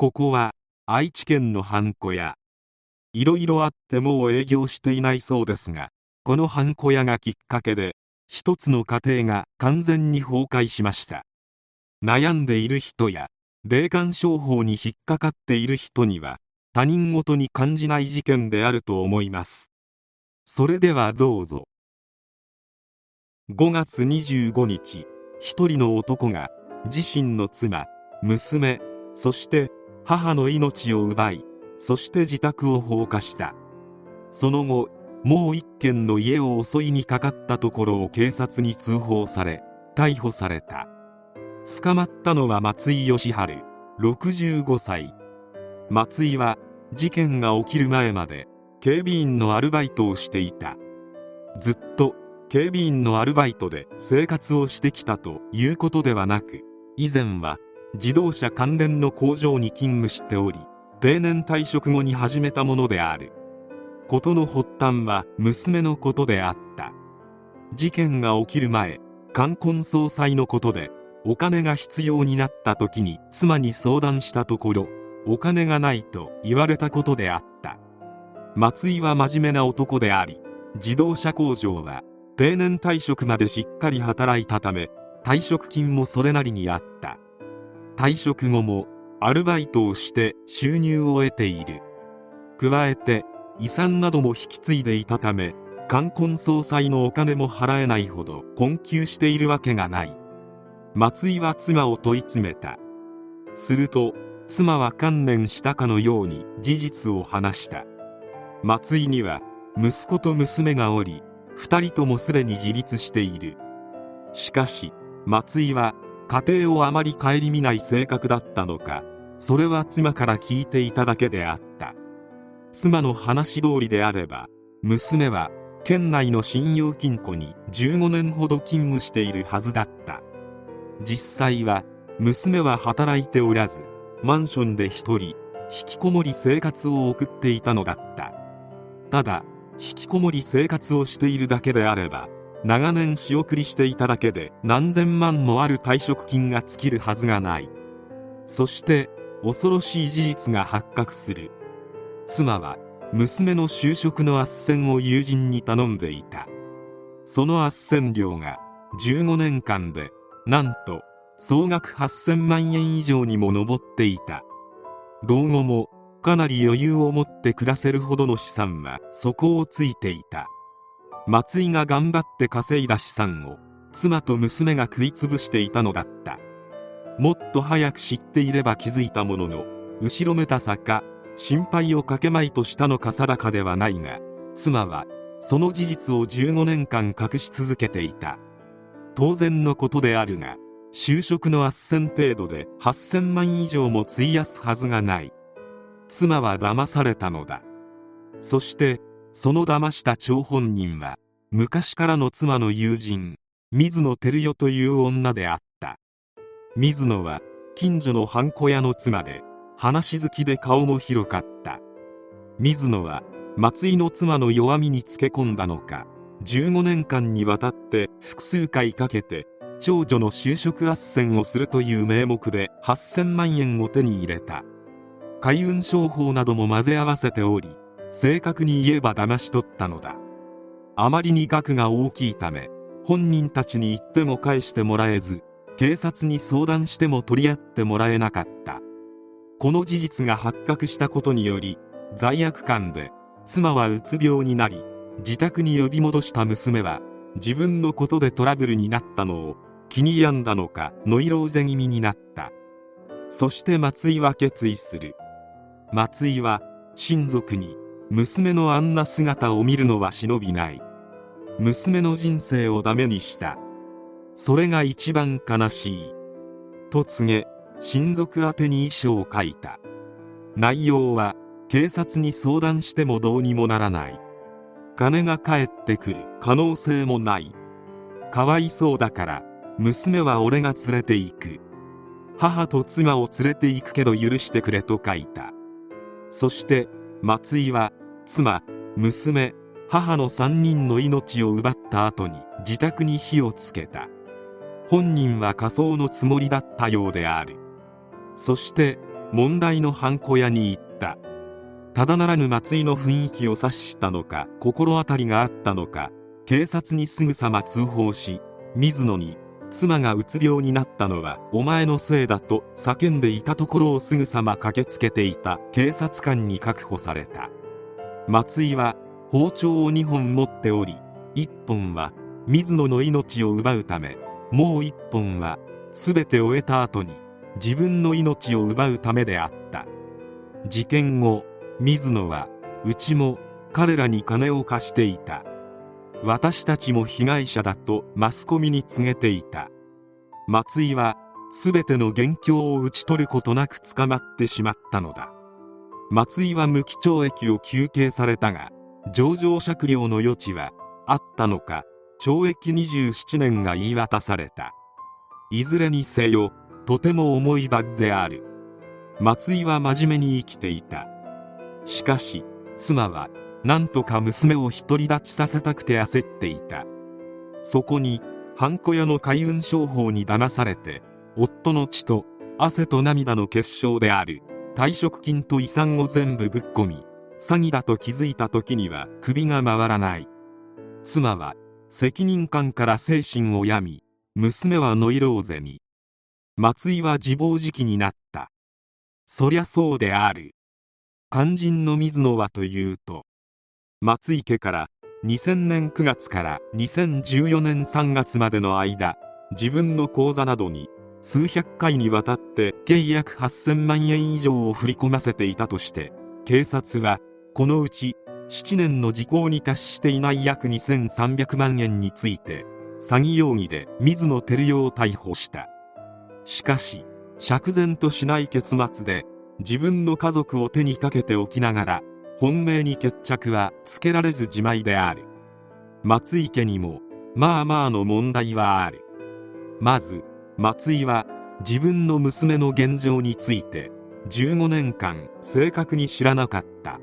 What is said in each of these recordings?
ここは愛知県のハンコ屋。いろいろあってもう営業していないそうですがこのハンコ屋がきっかけで一つの家庭が完全に崩壊しました。悩んでいる人や霊感商法に引っかかっている人には他人事に感じない事件であると思います。それではどうぞ。5月25日一人の男が自身の妻娘そして母の命を奪いそして自宅を放火した。その後もう一軒の家を襲いにかかったところを警察に通報され逮捕された。捕まったのは松井義治65歳。松井は事件が起きる前まで警備員のアルバイトをしていた。ずっと警備員のアルバイトで生活をしてきたということではなく以前は自動車関連の工場に勤務しており定年退職後に始めたものである。事の発端は娘のことであった。事件が起きる前冠婚葬祭のことでお金が必要になった時に妻に相談したところお金がないと言われたことであった。松井は真面目な男であり自動車工場は定年退職までしっかり働いたため退職金もそれなりにあった。退職後もアルバイトをして収入を得ている。加えて遺産なども引き継いでいたため冠婚葬祭のお金も払えないほど困窮しているわけがない。松井は妻を問い詰めた。すると妻は観念したかのように事実を話した。松井には息子と娘がおり2人ともすでに自立している。しかし松井は家庭をあまり顧みない性格だったのかそれは妻から聞いていただけであった。妻の話通りであれば娘は県内の信用金庫に15年ほど勤務しているはずだった。実際は娘は働いておらずマンションで一人引きこもり生活を送っていたのだった。ただ引きこもり生活をしているだけであれば長年仕送りしていただけで何千万もある退職金が尽きるはずがない。そして恐ろしい事実が発覚する。妻は娘の就職の斡旋を友人に頼んでいた。その斡旋料が15年間でなんと総額8000万円以上にも上っていた。老後もかなり余裕を持って暮らせるほどの資産は底をついていた。松井が頑張って稼いだ資産を妻と娘が食いつぶしていたのだった。もっと早く知っていれば気づいたものの後ろめたさか心配をかけまいとしたのか定かではないが妻はその事実を15年間隠し続けていた。当然のことであるが就職の斡旋程度で8000万以上も費やすはずがない。妻は騙されたのだ。そしてその騙した張本人は昔からの妻の友人水野照代という女であった。水野は近所のハンコ屋の妻で話好きで顔も広かった。水野は松井の妻の弱みにつけ込んだのか15年間にわたって複数回かけて長女の就職斡旋をするという名目で8000万円を手に入れた。開運商法なども混ぜ合わせており正確に言えば騙し取ったのだ。あまりに額が大きいため本人たちに言っても返してもらえず警察に相談しても取り合ってもらえなかった。この事実が発覚したことにより罪悪感で妻はうつ病になり自宅に呼び戻した娘は自分のことでトラブルになったのを気に病んだのかノイローゼ気味になった。そして松井は決意する。松井は親族に娘のあんな姿を見るのは忍びない。娘の人生をダメにした。それが一番悲しい。と告げ親族宛てに遺書を書いた。内容は警察に相談してもどうにもならない。金が返ってくる。可能性もない。かわいそうだから娘は俺が連れて行く。母と妻を連れて行くけど許してくれと書いた。そして松井は妻娘母の3人の命を奪った後に自宅に火をつけた。本人は仮装のつもりだったようである。そして問題のハンコ屋に行った。ただならぬ松井の雰囲気を察したのか心当たりがあったのか警察にすぐさま通報し水野に妻がうつ病になったのはお前のせいだと叫んでいたところをすぐさま駆けつけていた警察官に確保された。松井は包丁を2本持っており1本は水野の命を奪うためもう1本は全て終えた後に自分の命を奪うためであった。事件後水野はうちも彼らに金を貸していた。私たちも被害者だとマスコミに告げていた。松井は全ての元凶を打ち取ることなく捕まってしまったのだ。松井は無期懲役を求刑されたが情状酌量の余地はあったのか懲役27年が言い渡された。いずれにせよとても重い罰である。松井は真面目に生きていた。しかし妻は何とか娘を独り立ちさせたくて焦っていた。そこにハンコ屋の海運商法に騙されて夫の血と汗と涙の結晶である。退職金と遺産を全部ぶっ込み詐欺だと気づいた時には首が回らない。妻は責任感から精神を病み娘はノイローゼに。松井は自暴自棄になった。そりゃそうである。肝心の水野はというと松井家から2000年9月から2014年3月までの間自分の口座などに数百回にわたって計約8000万円以上を振り込ませていたとして警察はこのうち7年の時効に達していない約2300万円について詐欺容疑で水野照代を逮捕した。しかし釈然としない結末で自分の家族を手にかけておきながら本命に決着はつけられずじまいである。松井家にもまあまあの問題はある。まず松井は自分の娘の現状について15年間正確に知らなかった。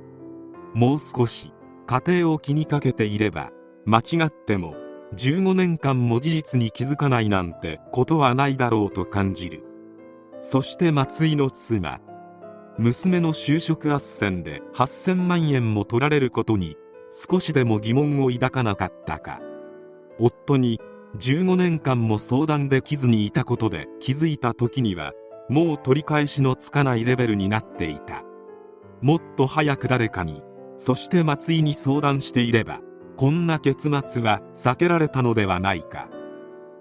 もう少し家庭を気にかけていれば間違っても15年間も事実に気づかないなんてことはないだろうと感じる。そして松井の妻娘の就職斡旋で8000万円も取られることに少しでも疑問を抱かなかったか。夫に15年間も相談できずにいたことで気づいた時にはもう取り返しのつかないレベルになっていた。もっと早く誰かにそして松井に相談していればこんな結末は避けられたのではないか。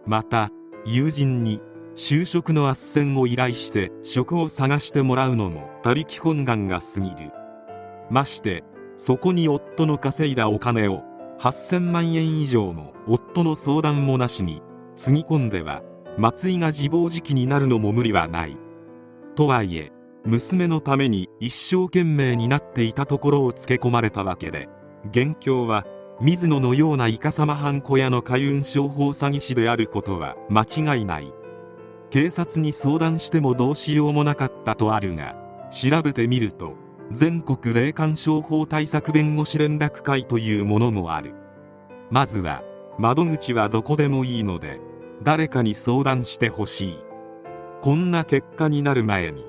また友人に就職の斡旋を依頼して職を探してもらうのも他力本願が過ぎる。ましてそこに夫の稼いだお金を8000万円以上の夫の相談もなしにつぎ込んでは松井が自暴自棄になるのも無理はない。とはいえ娘のために一生懸命になっていたところをつけ込まれたわけで元凶は水野のようないかさま犯小屋の海運商法詐欺師であることは間違いない。警察に相談してもどうしようもなかったとあるが調べてみると全国霊感商法対策弁護士連絡会というものもある。まずは窓口はどこでもいいので誰かに相談してほしい。こんな結果になる前に